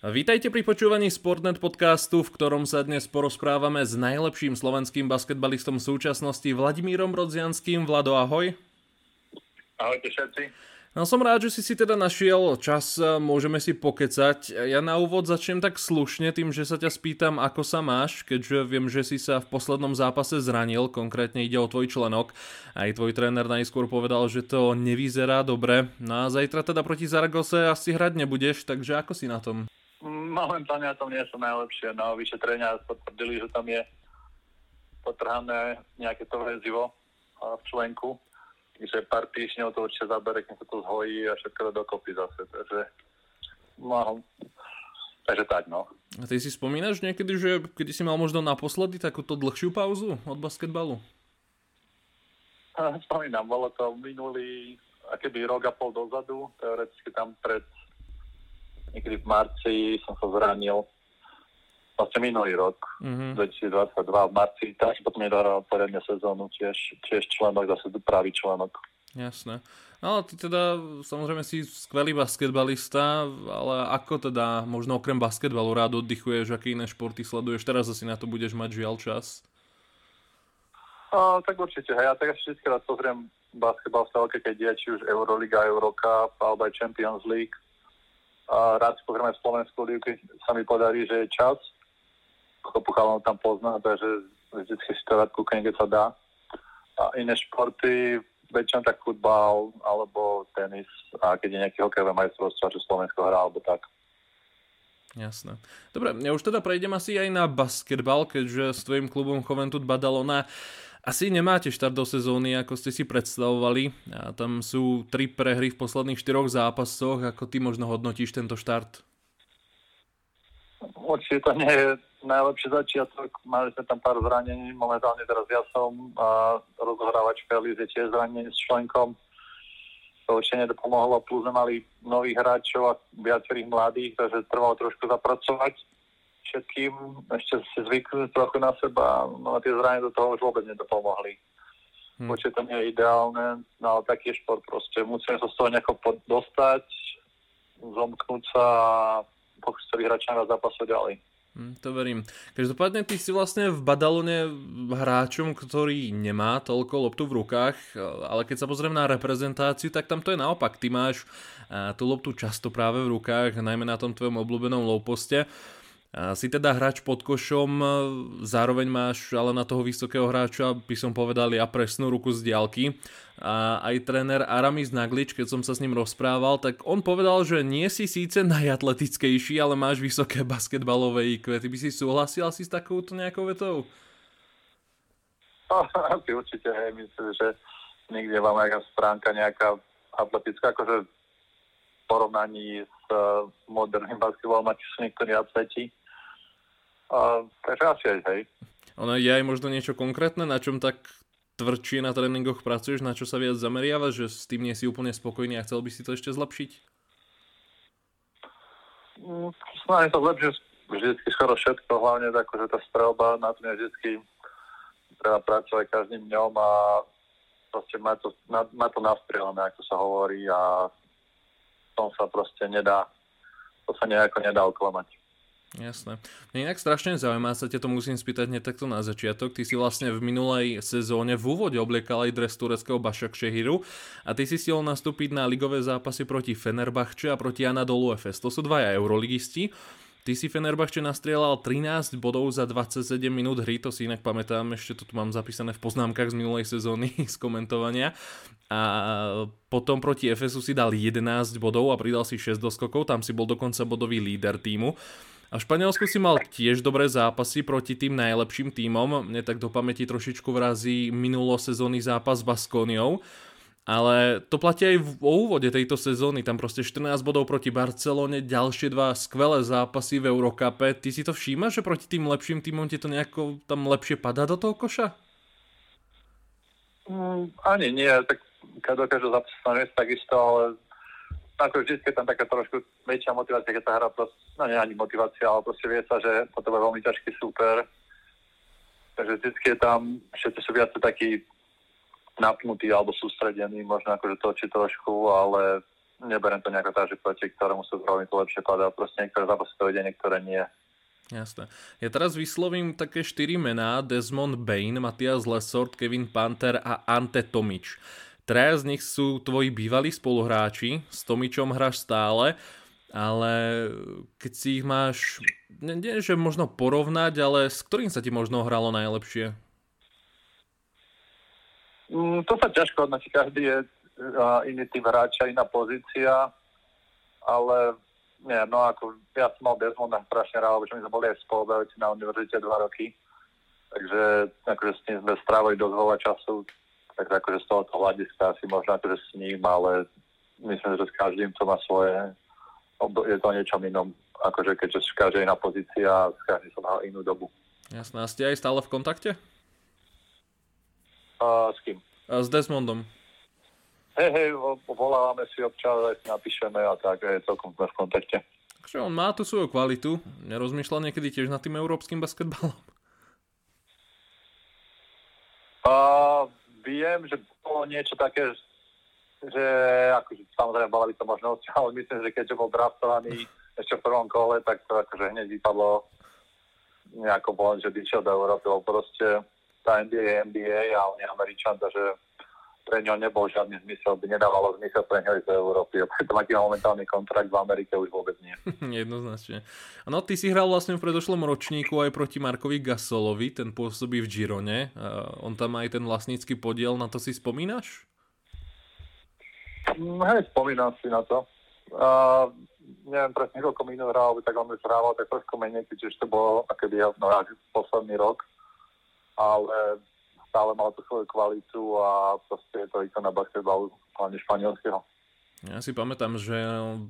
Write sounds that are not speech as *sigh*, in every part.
Vítajte pri počúvaní Sportnet podcastu, v ktorom sa dnes porozprávame s najlepším slovenským basketbalistom súčasnosti Vladimírom Rodzianským. Vlado, ahoj. Ahojte všetci. No som rád, že si si teda našiel čas, môžeme si pokecať. Ja na úvod začnem tak slušne tým, že sa ťa spýtam, ako sa máš, keďže viem, že si sa v poslednom zápase zranil, konkrétne ide o tvoj členok. Aj tvoj tréner najskôr povedal, že to nevyzerá dobre. No a zajtra teda proti Zaragose asi hrať nebudeš, takže ako si na tom? Momentálne na tom nie som najlepšie. No, vyšetrenia potvrdili, že tam je potrhané nejaké to väzivo v členku. Takže pár týždňov to určite zabere, keď sa to zhojí a všetko dokopy zase. Takže, no, takže tak, no. A ty si spomínaš niekedy, že kedy si mal možno naposledy takúto dlhšiu pauzu od basketbalu? Spomínam, bolo to minulý, akéby rok a pol dozadu, teoreticky tam pred niekedy v marci som sa zranil vlastne minulý rok, mm-hmm. 2022 v marci, tak potom nedohral poriadne sezónu, tiež, tiež členok, zase pravý členok. Jasné. No ty teda samozrejme si skvelý basketbalista, ale ako teda možno okrem basketbalu rád oddychuješ, aké iné športy sleduješ? Teraz asi na to budeš mať žiaľ čas. No, tak určite, hej, ja tak vždy rád pozriem basketbal v telke, keď je či už Euroliga, Eurocup alebo aj Champions League rád si pozrieme Slovenskú ligu, keď sa mi podarí, že je čas. Chalanov tam pozná, takže vždycky si to rád kúknem, keď sa dá. A iné športy, väčšinou tak futbal alebo tenis a keď je nejaký hokejové majstrovstvo, čo Slovensko hrá alebo tak. Jasné. Dobre, ja už teda prejdem asi aj na basketbal, keďže s tvojim klubom Juventud Badalona asi nemáte štart do sezóny, ako ste si predstavovali. A tam sú tri prehry v posledných štyroch zápasoch. Ako ty možno hodnotíš tento štart? Určite to nie je najlepší začiatok. Mali sme tam pár zranení. Momentálne teraz ja som a rozohrávač Feliz je tiež zranený s členkom. To určite nedopomohlo. Plus sme mali nových hráčov a viacerých mladých, takže trvalo trošku zapracovať všetkým, ešte si zvyknúť trochu na seba, no a tie zrania do toho už vôbec nedopomohli. Hmm. Určite to nie je ideálne, no ale taký je šport proste. Musíme sa z toho nejako dostať, zomknúť sa a pokúsiť sa vyhrať čas zápasu ďalej. Hmm, to verím. Každopádne ty si vlastne v Badalone hráčom, ktorý nemá toľko loptu v rukách, ale keď sa pozriem na reprezentáciu, tak tam to je naopak. Ty máš tú loptu často práve v rukách, najmä na tom tvojom obľúbenom low poste. Si teda hráč pod košom, zároveň máš ale na toho vysokého hráča, by som povedal, ja presnú ruku z diálky. A aj tréner Aramis Naglič, keď som sa s ním rozprával, tak on povedal, že nie si síce najatletickejší, ale máš vysoké basketbalové IQ. Ty by si súhlasil asi s takouto nejakou vetou? *laughs* Asi určite, hej, myslím, že niekde vám nejaká stránka nejaká atletická, akože v porovnaní s moderným basketbalom, máte sú niektorí atleti, a, takže asi aj, hej. Ono je aj možno niečo konkrétne, na čom tak tvrdšie na tréningoch pracuješ, na čo sa viac zameriavaš, že s tým nie si úplne spokojný a chcel by si to ešte zlepšiť? Mm, snažím sa zlepšiť vždycky skoro všetko, hlavne tako, že tá strelba na tom je vždycky treba pracovať každým dňom a proste má to, má, má to ako sa hovorí a tom sa proste nedá, to sa nejako nedá oklamať. Jasné. Mne inak strašne zaujíma, sa ťa to musím spýtať hneď takto na začiatok. Ty si vlastne v minulej sezóne v úvode obliekal aj dres tureckého Bašak Šehiru a ty si stihol nastúpiť na ligové zápasy proti Fenerbahče a proti Anadolu Efes. To sú dvaja euroligisti. Ty si Fenerbahče nastrieľal 13 bodov za 27 minút hry, to si inak pamätám, ešte to tu mám zapísané v poznámkach z minulej sezóny *laughs* z komentovania. A potom proti Efesu si dal 11 bodov a pridal si 6 doskokov, tam si bol dokonca bodový líder týmu. A v Španielsku si mal tiež dobré zápasy proti tým najlepším týmom. Mne tak do pamäti trošičku vrazí minulosezónny zápas s Baskóniou. Ale to platí aj v úvode tejto sezóny, tam proste 14 bodov proti Barcelone, ďalšie dva skvelé zápasy v Eurokape. Ty si to všímaš, že proti tým lepším týmom ti to nejako tam lepšie padá do toho koša? Mm, ani nie, tak dokážu zapísať takisto, ale ako vždy je tam taká trošku väčšia motivácia, keď sa hrá proste, no nie ani motivácia, ale proste vie sa, že toto je veľmi ťažký super. Takže vždy je tam, všetci sú viac takí napnutí alebo sústredení, možno akože točí trošku, ale neberiem to nejako tak, že proti ktorému sa zrovna to lepšie padá. Proste niektoré zápasy to ide, niektoré nie. Jasné. Ja teraz vyslovím také štyri mená. Desmond Bain, Matias Lesort, Kevin Panther a Ante Tomič. Traja z nich sú tvoji bývalí spoluhráči, s Tomičom hráš stále, ale keď si ich máš, nie že možno porovnať, ale s ktorým sa ti možno hralo najlepšie? Mm, to sa ťažko hodnotí, každý je uh, iný typ hráča, iná pozícia, ale nie, no ako ja som mal Desmonda strašne rád, lebo my sme boli aj spolubavci na univerzite dva roky, takže akože s tým sme strávili dosť veľa času, tak akože z tohoto hľadiska asi možno akože s ním, ale myslím, že s každým to má svoje, je to niečom inom, akože keďže každá iná pozícia každý som mal inú dobu. Jasné, a ste aj stále v kontakte? Uh, s kým? A s Desmondom. Hej, hej, volávame si občas, napíšeme a tak, je celkom sme v kontakte. Takže on má tu svoju kvalitu, nerozmýšľal niekedy tiež nad tým európskym basketbalom? Uh, viem, že bolo niečo také, že akože, samozrejme bola by to možnosť, ale myslím, že keďže bol draftovaný ešte v prvom kole, tak to akože hneď vypadlo nejako bol, že by išiel do Európy, lebo proste tá NBA je NBA a on je Američan, takže pre ňo nebol žiadny zmysel, by nedávalo zmysel pre ňo ísť do Európy. A preto aký momentálny kontrakt v Amerike už vôbec nie. *laughs* Jednoznačne. No ty si hral vlastne v predošlom ročníku aj proti Markovi Gasolovi, ten pôsobí v Girone. Uh, on tam aj ten vlastnícky podiel, na to si spomínaš? Mm, hej, spomínam si na to. Uh, neviem presne, koľko minút hral, tak on už hrával tak trošku menej, čiže to bolo aké by no, posledný rok. Ale stále mal tú svoju kvalitu a proste je to ikona basketbalu, hlavne španielského. Ja si pamätám, že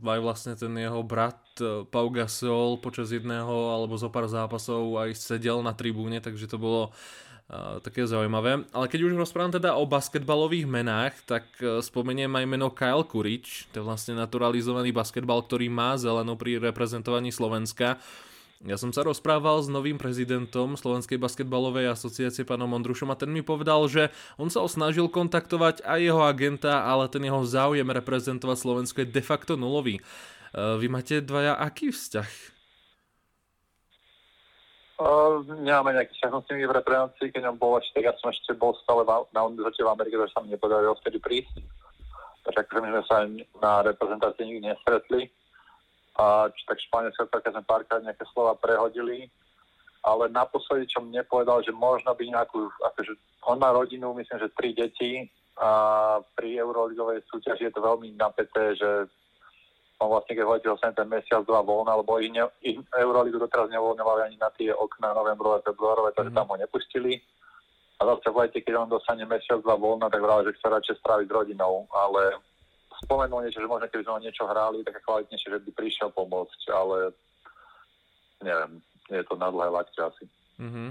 aj vlastne ten jeho brat eh, Pau Gasol počas jedného alebo zo pár zápasov aj sedel na tribúne, takže to bolo uh, také zaujímavé. Ale keď už rozprávam teda o basketbalových menách, tak uh, spomeniem aj meno Kyle Kurič, to je vlastne naturalizovaný basketbal, ktorý má zelenú pri reprezentovaní Slovenska. Ja som sa rozprával s novým prezidentom Slovenskej basketbalovej asociácie, pánom Ondrušom, a ten mi povedal, že on sa snažil kontaktovať aj jeho agenta, ale ten jeho záujem reprezentovať Slovensko je de facto nulový. E, vy máte dvaja aký vzťah? Uh, nemáme nejaký vzťah s nimi v reprezentácii, keď on bol ešte, ja som ešte bol stále na univerzite v Amerike, takže sa mi nepodarilo vtedy prísť. Takže akože my sme sa na reprezentácii nikdy nestretli a tak Španielsko také sme párkrát nejaké slova prehodili, ale naposledy, čo mne povedal, že možno by nejakú, akože on má rodinu, myslím, že tri deti a pri Euroligovej súťaži je to veľmi napäté, že on vlastne, keď hovoríte sem ten mesiac, dva voľna, lebo ich, ne, ich Euroligu doteraz nevoľňovali ani na tie okna novembrové, februárové, takže mm-hmm. tam ho nepustili. A zase v lete, keď on dostane mesiac, dva voľna, tak vrál, že chce radšej stráviť s rodinou, ale spomenul niečo, že možno keby sme niečo hrali, tak kvalitnejšie, že by prišiel pomôcť, ale neviem, je to na dlhé lakte asi. Mm-hmm.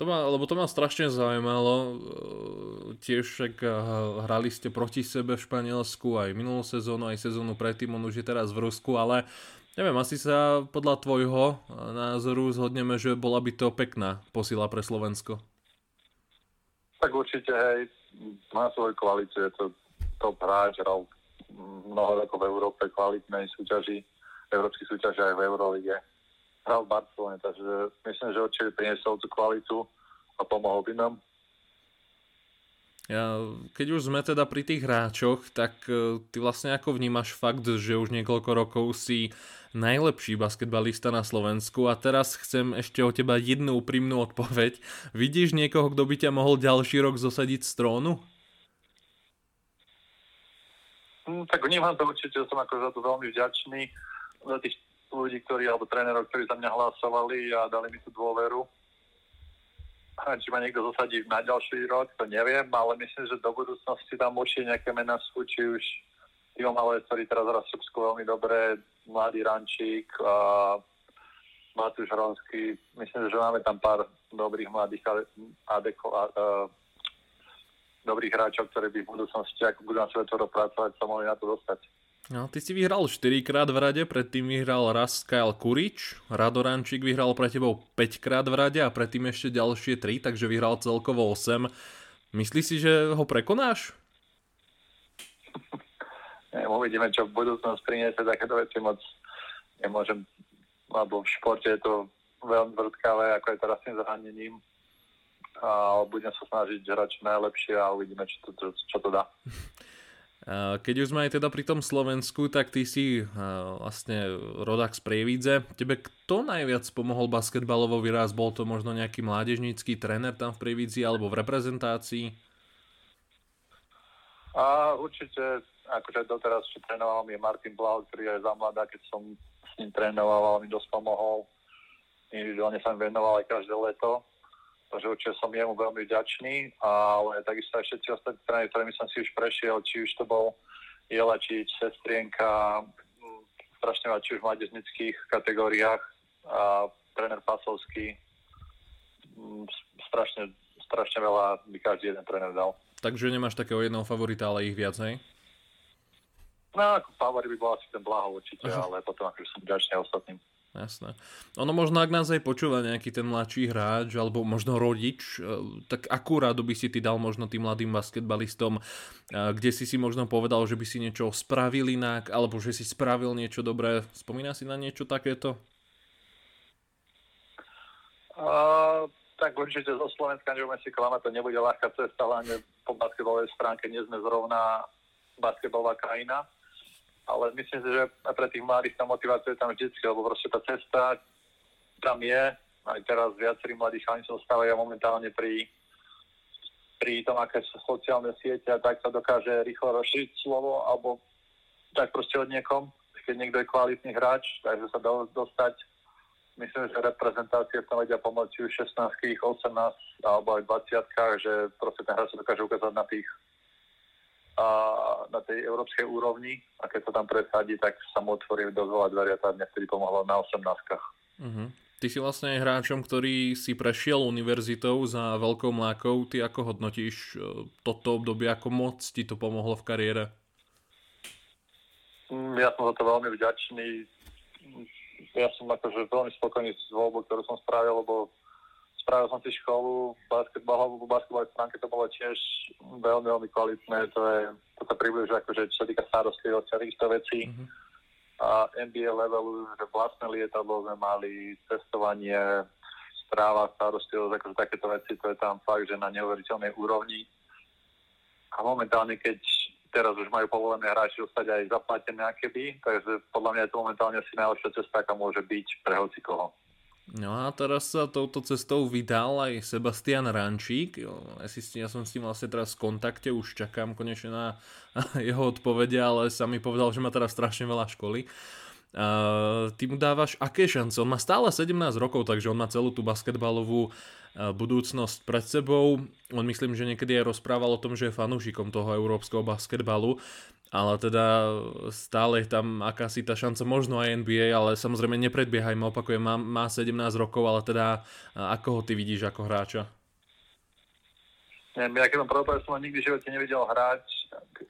To ma, lebo to ma strašne zaujímalo. E, tiež však e, hrali ste proti sebe v Španielsku aj minulú sezónu, aj sezónu predtým, on už je teraz v Rusku, ale neviem, asi sa podľa tvojho e, názoru zhodneme, že bola by to pekná posila pre Slovensko. Tak určite, hej, má svoju kvalitu, je to top hráč, hral mnoho rokov v Európe, kvalitnej súťaži, európskej súťaži aj v Eurolige. Hral v Barcelone, takže myslím, že určite priniesol tú kvalitu a pomohol by nám. Keď už sme teda pri tých hráčoch, tak e, ty vlastne ako vnímaš fakt, že už niekoľko rokov si najlepší basketbalista na Slovensku a teraz chcem ešte o teba jednu úprimnú odpoveď. Vidíš niekoho, kto by ťa mohol ďalší rok zosadiť z trónu? Mm, tak vnímam to určite, som ako za to veľmi vďačný za tých ľudí, ktorí, alebo trénerov, ktorí za mňa hlasovali a dali mi tú dôveru. A či ma niekto zosadí na ďalší rok, to neviem, ale myslím, že do budúcnosti tam určite nejaké mená sú, či už Ivo Malec, ktorý teraz hrá Srbsku veľmi dobre, Mladý Rančík a Matúš Hronský. Myslím, že máme tam pár dobrých mladých adeko, a, a, dobrých hráčov, ktorí by v budúcnosti, ako budú na svetovo pracovať, sa mohli na to dostať. No, ty si vyhral 4 krát v rade, predtým vyhral raz Kyle Kurič, Radorančík vyhral pre tebou 5 krát v rade a predtým ešte ďalšie 3, takže vyhral celkovo 8. Myslíš si, že ho prekonáš? *laughs* uvidíme, čo v budúcnosti priniesie takéto veci moc nemôžem, lebo v športe je to veľmi vrtkavé, ako je teraz tým zranením. A budem sa snažiť hrať čo najlepšie a uvidíme, čo to, čo, to dá. Keď už sme aj teda pri tom Slovensku, tak ty si vlastne rodák z Prievidze. Tebe kto najviac pomohol basketbalovo vyraz? Bol to možno nejaký mládežnícky tréner tam v Prievidzi alebo v reprezentácii? A určite, akože doteraz čo trénoval mi Martin Blau, ktorý je za mladá, keď som s ním trénoval, ale mi dosť pomohol. Individuálne sa mi venoval aj každé leto, takže určite som jemu veľmi vďačný, ale takisto aj všetci ostatní tréneri, ktorými som si už prešiel, či už to bol Jelačič, Sestrienka, strašne či už v mladežnických kategóriách, a tréner Pasovský, strašne, strašne veľa by každý jeden tréner dal. Takže nemáš takého jedného favorita, ale ich viac, hej? No, ako favorit by bol asi ten Blaho určite, Aha. ale potom akože som ďačný ostatným. Jasné. Ono možno, ak nás aj počúva nejaký ten mladší hráč, alebo možno rodič, e, tak akú radu by si ty dal možno tým mladým basketbalistom, e, kde si si možno povedal, že by si niečo spravil inak, alebo že si spravil niečo dobré. Spomína si na niečo takéto? Uh, tak určite zo Slovenska nebudeme si klamať, to nebude ľahká cesta, hlavne po basketbalovej stránke nie sme zrovna basketbalová krajina. Ale myslím si, že aj pre tých mladých tá motivácia je tam vždycky, lebo proste tá cesta tam je. Aj teraz viacerí mladí chalani sa stávajú momentálne pri, pri tom, aké sú sociálne siete a tak sa dokáže rýchlo rozšíriť slovo alebo tak proste od niekom, keď niekto je kvalitný hráč, takže sa do, dostať myslím, že reprezentácie tam vedia pomôcť už 16 18 alebo aj 20 že proste ten hráč sa dokáže ukázať na tých a na tej európskej úrovni a keď sa tam presadí, tak sa mu otvorí dosť veľa dverí a tam vtedy pomohlo na 18 uh-huh. Ty si vlastne hráčom, ktorý si prešiel univerzitou za veľkou mlákou. Ty ako hodnotíš e, toto obdobie, ako moc ti to pomohlo v kariére? Mm, ja som za to veľmi vďačný ja som akože veľmi spokojný s voľbou, ktorú som spravil, lebo spravil som si školu basketbalovú, basketbalovej stránke to bolo tiež veľmi, veľmi kvalitné, to je, to sa približuje akože čo sa týka starostlivosti a týchto vecí. Mm-hmm. A NBA levelu, že vlastné lietadlo sme mali, cestovanie, správa, starostlivosť, akože takéto veci, to je tam fakt, že na neuveriteľnej úrovni. A momentálne, keď teraz už majú povolené hráči dostať aj zaplatené keby, takže podľa mňa je to momentálne asi najlepšia cesta, aká môže byť pre hoci koho. No a teraz sa touto cestou vydal aj Sebastian Rančík. Ja, som s tým vlastne teraz v kontakte, už čakám konečne na *laughs* jeho odpovede, ale sa mi povedal, že má teraz strašne veľa školy. Uh, ty mu dávaš aké šance? On má stále 17 rokov, takže on má celú tú basketbalovú budúcnosť pred sebou. On myslím, že niekedy aj rozprával o tom, že je fanúšikom toho európskeho basketbalu, ale teda stále je tam akási tá šanca, možno aj NBA, ale samozrejme nepredbiehajme, opakujem, má, má 17 rokov, ale teda ako ho ty vidíš ako hráča? Neviem, ja keď som prvý som ho nikdy v živote nevidel hrať.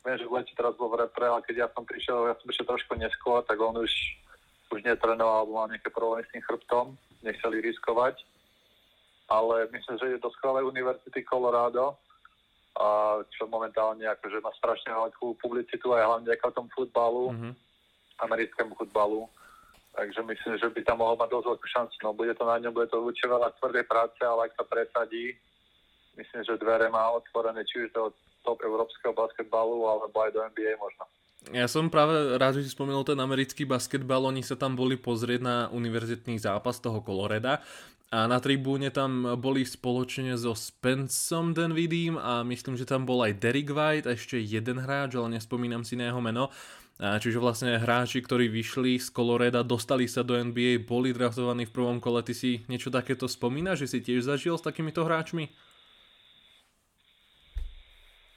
Viem, že v lete teraz bol v repre, ale keď ja som prišiel, ja som prišiel trošku neskôr, tak on už, už netrenoval, alebo mal nejaké problémy s tým chrbtom, nechceli riskovať ale myslím, že je do skvelej univerzity Colorado, a čo momentálne akože má strašne veľkú publicitu aj hlavne ako tom futbalu, mm-hmm. americkému futbalu. Takže myslím, že by tam mohol mať dosť veľkú šancu. No bude to na ňom, bude to určite veľa tvrdej práce, ale ak sa presadí, myslím, že dvere má otvorené či už do top európskeho basketbalu, alebo aj do NBA možno. Ja som práve rád, že si spomenul ten americký basketbal, oni sa tam boli pozrieť na univerzitný zápas toho Coloreda a na tribúne tam boli spoločne so Spencom Denvidím a myslím, že tam bol aj Derek White a ešte jeden hráč, ale nespomínam si na jeho meno. A čiže vlastne hráči, ktorí vyšli z Coloreda, dostali sa do NBA, boli draftovaní v prvom kole. Ty si niečo takéto spomínaš, že si tiež zažil s takýmito hráčmi?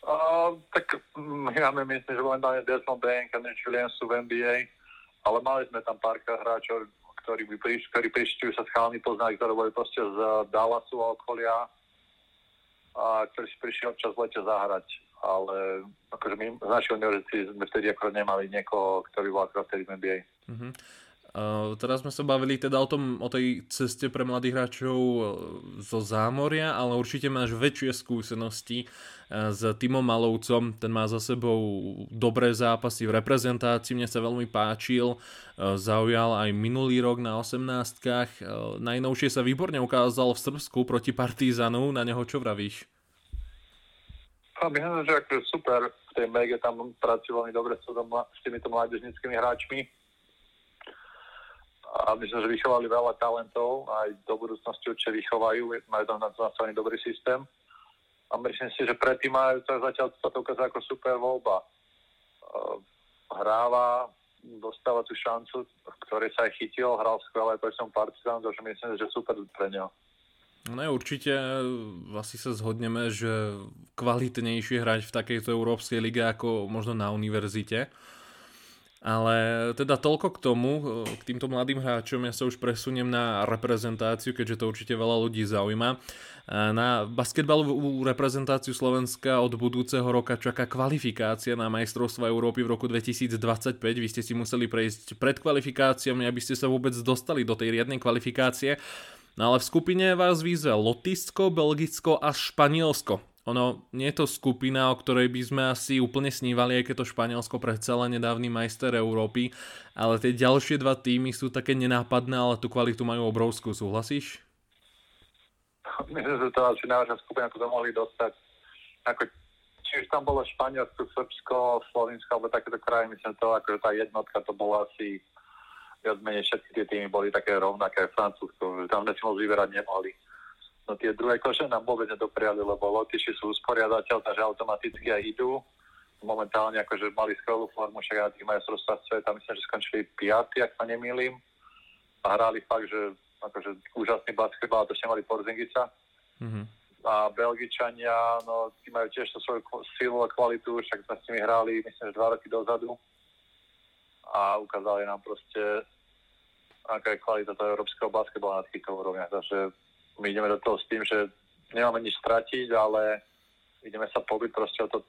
Uh, tak my máme, myslím, že momentálne Desmond Bain, Kenneth Williams sú v NBA, ale mali sme tam párka hráčov, ktorí, by prišli, ktorí prišli, sa s chalami poznali, ktorí boli proste z Dallasu a okolia a ktorí si prišli občas v lete zahrať. Ale akože my z našej univerzity sme vtedy akorát nemali niekoho, ktorý bol akorát vtedy v NBA. Uh-huh. Uh, teraz sme sa bavili teda o, tom, o tej ceste pre mladých hráčov zo zámoria, ale určite máš väčšie skúsenosti s Timom Malovcom. Ten má za sebou dobré zápasy v reprezentácii, mne sa veľmi páčil. Zaujal aj minulý rok na 18 Najnovšie sa výborne ukázal v Srbsku proti Partizanu. Na neho čo vravíš? A myslím, že akože super. V tej mege tam pracujú veľmi dobre s týmito mládežnickými hráčmi a myslím, že vychovali veľa talentov, aj do budúcnosti určite vychovajú, majú tam nastavený dobrý systém. A myslím si, že predtým majú to zatiaľ sa to ukázať ako super voľba. Hráva, dostáva tú šancu, ktorej sa aj chytil, hral skvelé proti som Partizan, takže myslím, že super pre neho. No určite asi sa zhodneme, že kvalitnejšie hrať v takejto Európskej lige ako možno na univerzite. Ale teda toľko k tomu, k týmto mladým hráčom, ja sa už presuniem na reprezentáciu, keďže to určite veľa ľudí zaujíma. Na basketbalovú reprezentáciu Slovenska od budúceho roka čaká kvalifikácia na majstrovstva Európy v roku 2025. Vy ste si museli prejsť pred kvalifikáciami, aby ste sa vôbec dostali do tej riadnej kvalifikácie. No ale v skupine vás výzve Lotisko, Belgicko a Španielsko. Ono, nie je to skupina, o ktorej by sme asi úplne snívali, aj keď to Španielsko predsa len nedávny majster Európy, ale tie ďalšie dva týmy sú také nenápadné, ale tú kvalitu majú obrovskú, súhlasíš? Myslím, že to asi najväčšia skupina, ktorú mohli dostať. Ako, či už tam bolo Španielsko, Srbsko, Slovensko, alebo takéto krajiny, myslím to, akože tá jednotka to bolo asi viac menej všetky tie týmy boli také rovnaké, Francúzsko, že tam si moc vyberať nemohli No tie druhé koše nám vôbec nedopriali, lebo Lotyši sú usporiadateľ, takže automaticky aj idú. Momentálne akože mali skvelú formu, však aj tých majstrovstvách sveta, myslím, že skončili 5, ak sa nemýlim. A hrali fakt, že akože úžasný basketbal, to ešte mali Porzingica. Mm-hmm. A Belgičania, no, tí majú tiež to svoju silu a kvalitu, však sme s nimi hrali, myslím, že dva roky dozadu. A ukázali nám proste, aká je kvalita toho európskeho basketbalu na týchto úrovniach. Takže my ideme do toho s tým, že nemáme nič stratiť, ale ideme sa pobiť proste o to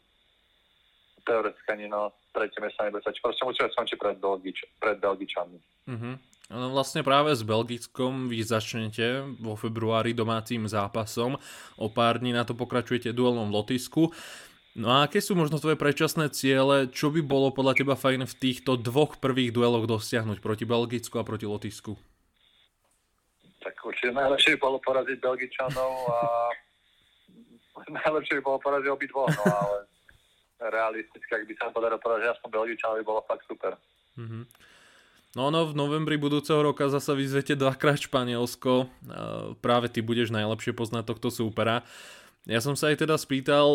teoreticky ani no tretie miesto nebezpečí. Proste musíme skončiť pred, Belgič, pred Belgičami. Mm-hmm. No vlastne práve s Belgickom vy začnete vo februári domácim zápasom. O pár dní na to pokračujete duelom v Lotisku. No a aké sú možno tvoje predčasné ciele? Čo by bolo podľa teba fajn v týchto dvoch prvých dueloch dosiahnuť proti Belgicku a proti Lotisku? Určite najlepšie by bolo poraziť Belgičanov a *laughs* najlepšie by bolo poraziť obidvoch, no ale realisticky, ak by sa podarilo poraziť aspoň Belgičanov, by bolo fakt super. Mm-hmm. No ono v novembri budúceho roka zase vyzvete dvakrát Španielsko. Práve ty budeš najlepšie poznať tohto súpera. Ja som sa aj teda spýtal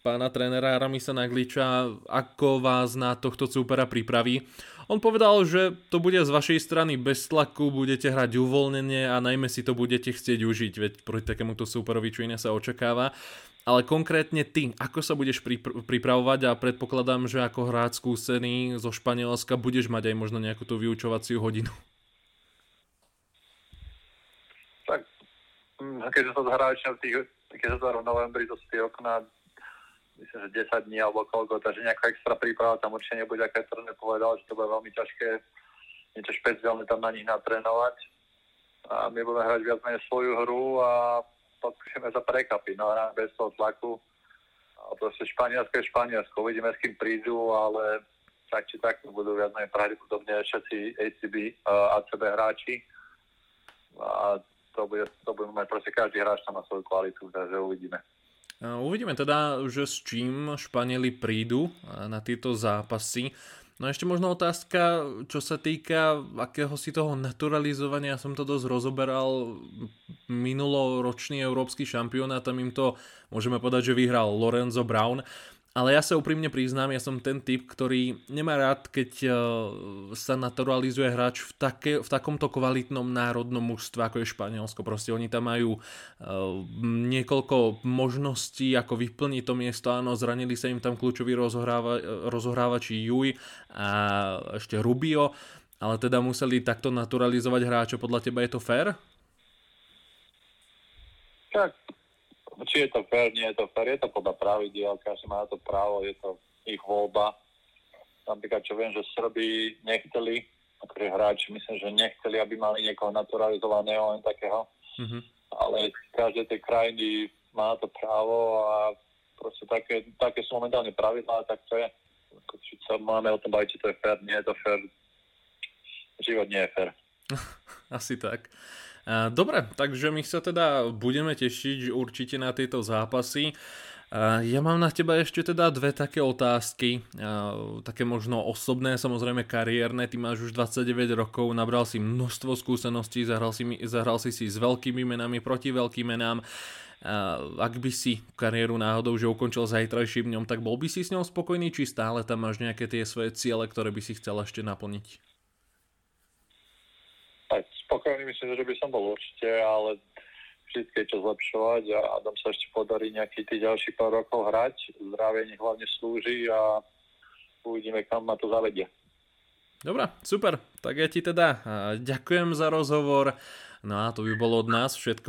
pána trénera Aramisa Nagliča, ako vás na tohto súpera pripraví. On povedal, že to bude z vašej strany bez tlaku, budete hrať uvoľnenie a najmä si to budete chcieť užiť, veď proti takémuto súperovi čo iné sa očakáva. Ale konkrétne ty, ako sa budeš pripr- pripravovať a predpokladám, že ako hráč skúsený zo Španielska budeš mať aj možno nejakú tú vyučovaciu hodinu. Tak, hm, keď sa to hrá v tých, keď sa to hrá v novembri, to sú tie okná myslím, že 10 dní alebo koľko, takže nejaká extra príprava tam určite nebude, aká je povedal, že to bude veľmi ťažké niečo špeciálne tam na nich natrénovať. A my budeme hrať viac menej svoju hru a pokúšame sa prekapiť, no hráme bez toho tlaku. A proste Španielsko je Španielsko, uvidíme s kým prídu, ale tak či tak budú viac menej pravdepodobne všetci ACB, uh, ACB hráči. A to bude, to bude mať proste každý hráč tam na svoju kvalitu, takže uvidíme. Uvidíme teda, že s čím Španieli prídu na tieto zápasy. No a ešte možno otázka, čo sa týka akého si toho naturalizovania, ja som to dosť rozoberal minuloročný európsky šampionát, tam im to môžeme povedať, že vyhral Lorenzo Brown ale ja sa úprimne priznám, ja som ten typ, ktorý nemá rád, keď uh, sa naturalizuje hráč v, také, v takomto kvalitnom národnom mužstve, ako je Španielsko. Proste oni tam majú uh, niekoľko možností, ako vyplniť to miesto. Áno, zranili sa im tam kľúčoví rozohráva, rozohrávači Juj a ešte Rubio, ale teda museli takto naturalizovať hráča. Podľa teba je to fér? Tak, či je to fér, nie je to fér, je to podľa pravidiel, každý má na to právo, je to ich voľba. Napríklad, čo viem, že Srbi nechceli akože hráči myslím, že nechceli, aby mali niekoho naturalizovaného, len takého. Mm-hmm. Ale každé tej krajiny má to právo a proste také, také sú momentálne pravidlá, tak to je. Či sa máme o tom baviť, či to je fér, nie je to fér. Život nie je fér. *laughs* Asi tak. Dobre, takže my sa teda budeme tešiť určite na tieto zápasy. Ja mám na teba ešte teda dve také otázky, také možno osobné, samozrejme kariérne. Ty máš už 29 rokov, nabral si množstvo skúseností, zahral si, zahral si si s veľkými menami proti veľkým menám. Ak by si kariéru náhodou že ukončil zajtrajším dňom, tak bol by si s ňou spokojný, či stále tam máš nejaké tie svoje ciele, ktoré by si chcel ešte naplniť? Spokojný myslím, že by som bol určite, ale vždy je čo zlepšovať a Adam sa ešte podarí nejaký tých ďalší pár rokov hrať. Zdravie nech hlavne slúži a uvidíme, kam ma to zavedie. Dobre, super. Tak ja ti teda ďakujem za rozhovor. No a to by bolo od nás všetko.